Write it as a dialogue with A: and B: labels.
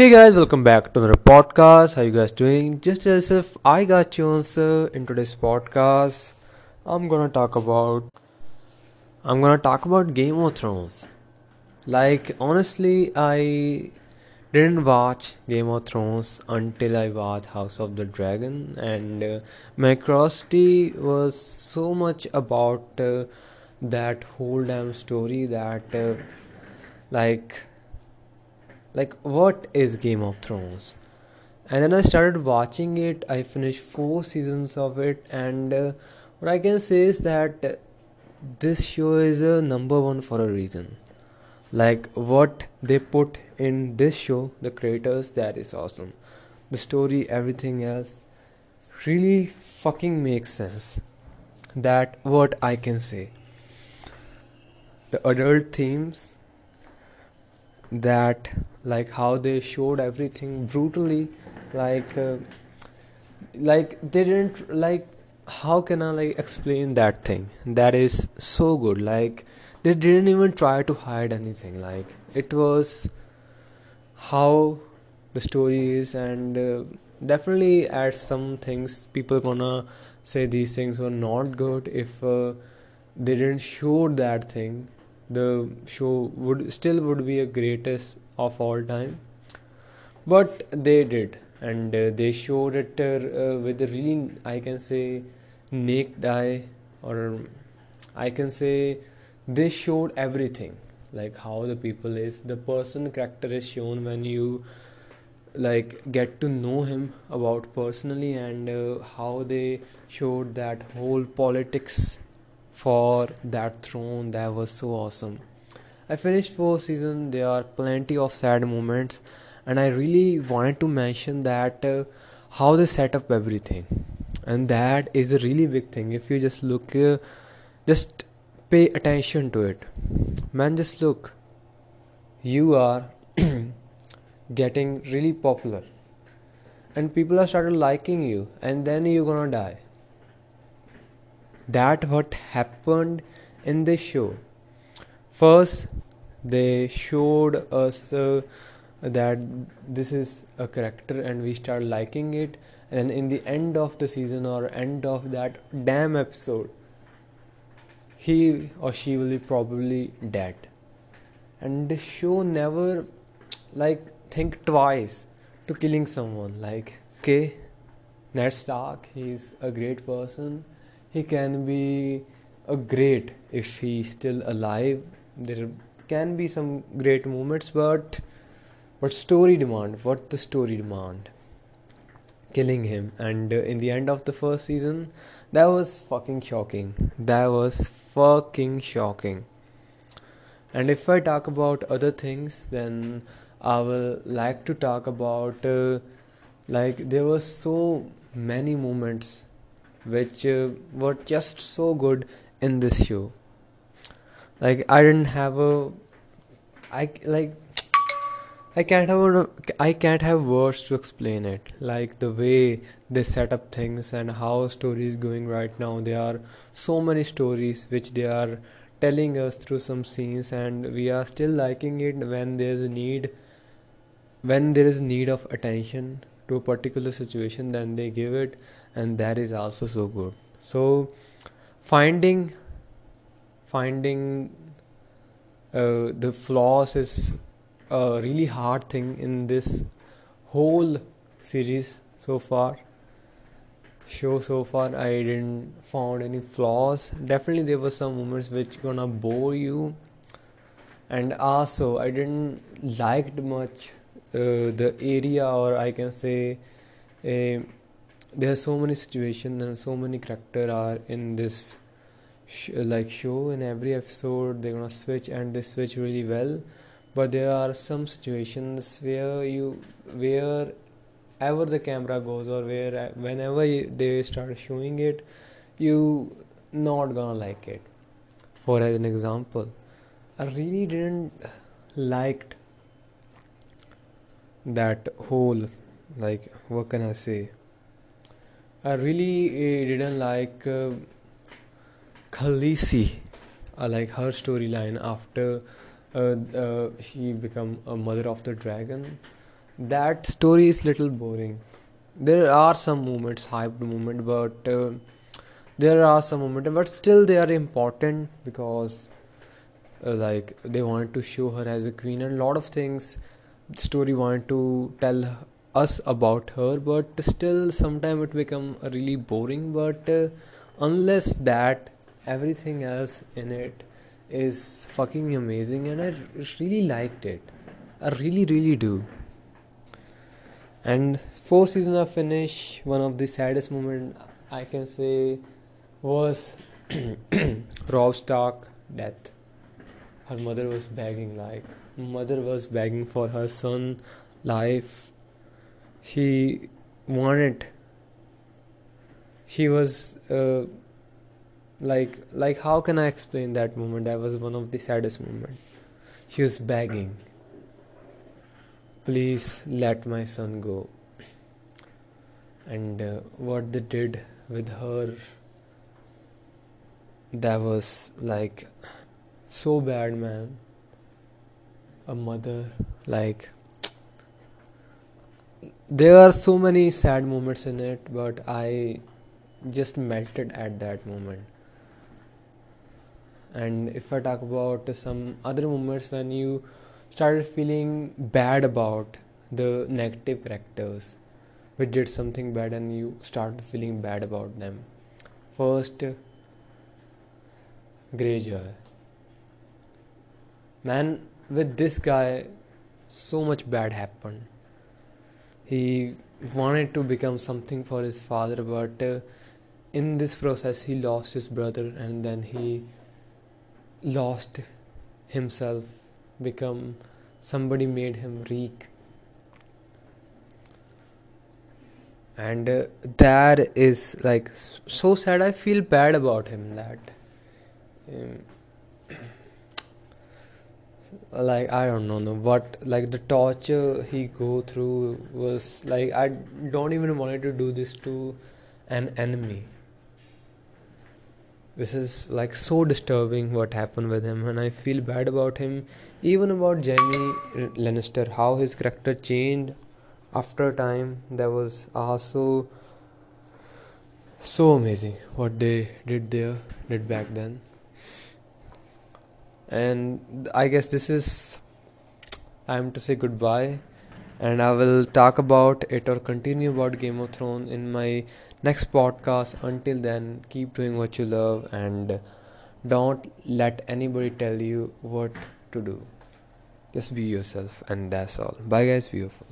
A: Hey guys, welcome back to another podcast. How you guys doing? Just as if I got you answer in today's podcast, I'm gonna talk about I'm gonna talk about Game of Thrones. Like honestly, I didn't watch Game of Thrones until I watched House of the Dragon, and uh, my curiosity was so much about uh, that whole damn story that uh, like like what is game of thrones? And then i started watching it. I finished four seasons of it. And uh, what i can say is that uh, this show is a number one for a reason. Like what they put in this show the creators that is awesome. The story everything else really fucking makes sense. That what i can say. The adult themes that like how they showed everything brutally like uh, like they didn't like how can i like explain that thing? That is so good. Like they didn't even try to hide anything. Like it was how the story is and uh, definitely at some things people gonna say these things were not good if uh, they didn't show that thing. The show would still would be a greatest of all time. But they did. And uh, they showed it uh, with a really i can say naked eye or i can say they showed everything. Like how the people is the person character is shown when you like get to know him about personally and uh, how they showed that whole politics for that throne that was so awesome i finished four season. There are plenty of sad moments. And i really wanted to mention that uh, how they set up everything. And that is a really big thing. If you just look uh, just pay attention to it. Man just look. You are getting really popular. And people are started liking you. And then you're gonna die. That what happened in this show first they showed us uh, that this is a character and we start liking it. And in the end of the season or end of that damn episode he or she will be probably dead. And the show never like think twice to killing someone. Like okay Ned Stark he's a great person. He can be a great if he's still alive there can be some great moments but what story demand? What the story demand? Killing him. And uh, in the end of the first season that was fucking shocking. That was fucking shocking. And if i talk about other things then i will like to talk about uh, like there were so many moments which uh, were just so good in this show like i didn't have a i like I can't have a, I can't have words to explain it. Like the way they set up things and how story is going right now. There are so many stories which they are telling us through some scenes, and we are still liking it when there's a need. When there is need of attention to a particular situation, then they give it, and that is also so good so finding finding uh, the flaws is a really hard thing in this whole series so far. Show so far i didn't found any flaws. Definitely there were some moments which gonna bore you. And also i didn't liked much uh, the area or i can say a there are so many situations and so many character are in this sh- like show in every episode they're gonna switch and they switch really well. But there are some situations where you wherever the camera goes or where whenever they start showing it you not gonna like it. For as an example i really didn't liked that whole like what can i say? I really uh, didn't like uh, Khaleesi, uh, like her storyline after uh, uh, she become a mother of the dragon, that story is little boring. There are some moments hyped moment but uh, there are some moments but still they are important because like they wanted to show her as a queen and a lot of things. Story wanted to tell us about her but still sometimes it become really boring but uh, unless that everything else in it is fucking amazing and i really liked it. I really really do. And four seasons of finish one of the saddest moment i can say was rob stark death. Her mother was begging like mother was begging for her son life. She wanted she was uh, like like how can i explain that moment? That was one of the saddest moment. She was begging please let my son go. And uh, what they did with her that was like so bad man. A mother like there are so many sad moments in it but i just melted at that moment and if i talk about some other moments when you started feeling bad about the negative characters which did something bad and you started feeling bad about them. First greyjoy. Man with this guy so much bad happened. He wanted to become something for his father but uh, in this process he lost his brother and then he lost himself become somebody made him weak. And uh, that is like so sad. I feel bad about him that um, like i don't know what like the torture he go through was like i don't even wanted to do this to an enemy this is like so disturbing what happened with him and i feel bad about him. Even about Jaime Lannister how his character changed after time that was ah, also so amazing what they did there did back then. And i guess this is i'm to say goodbye and i will talk about it or continue about game of thrones in my next podcast. Until then keep doing what you love and don't let anybody tell you what to do. Just be yourself and that's all. Bye guys. Beautiful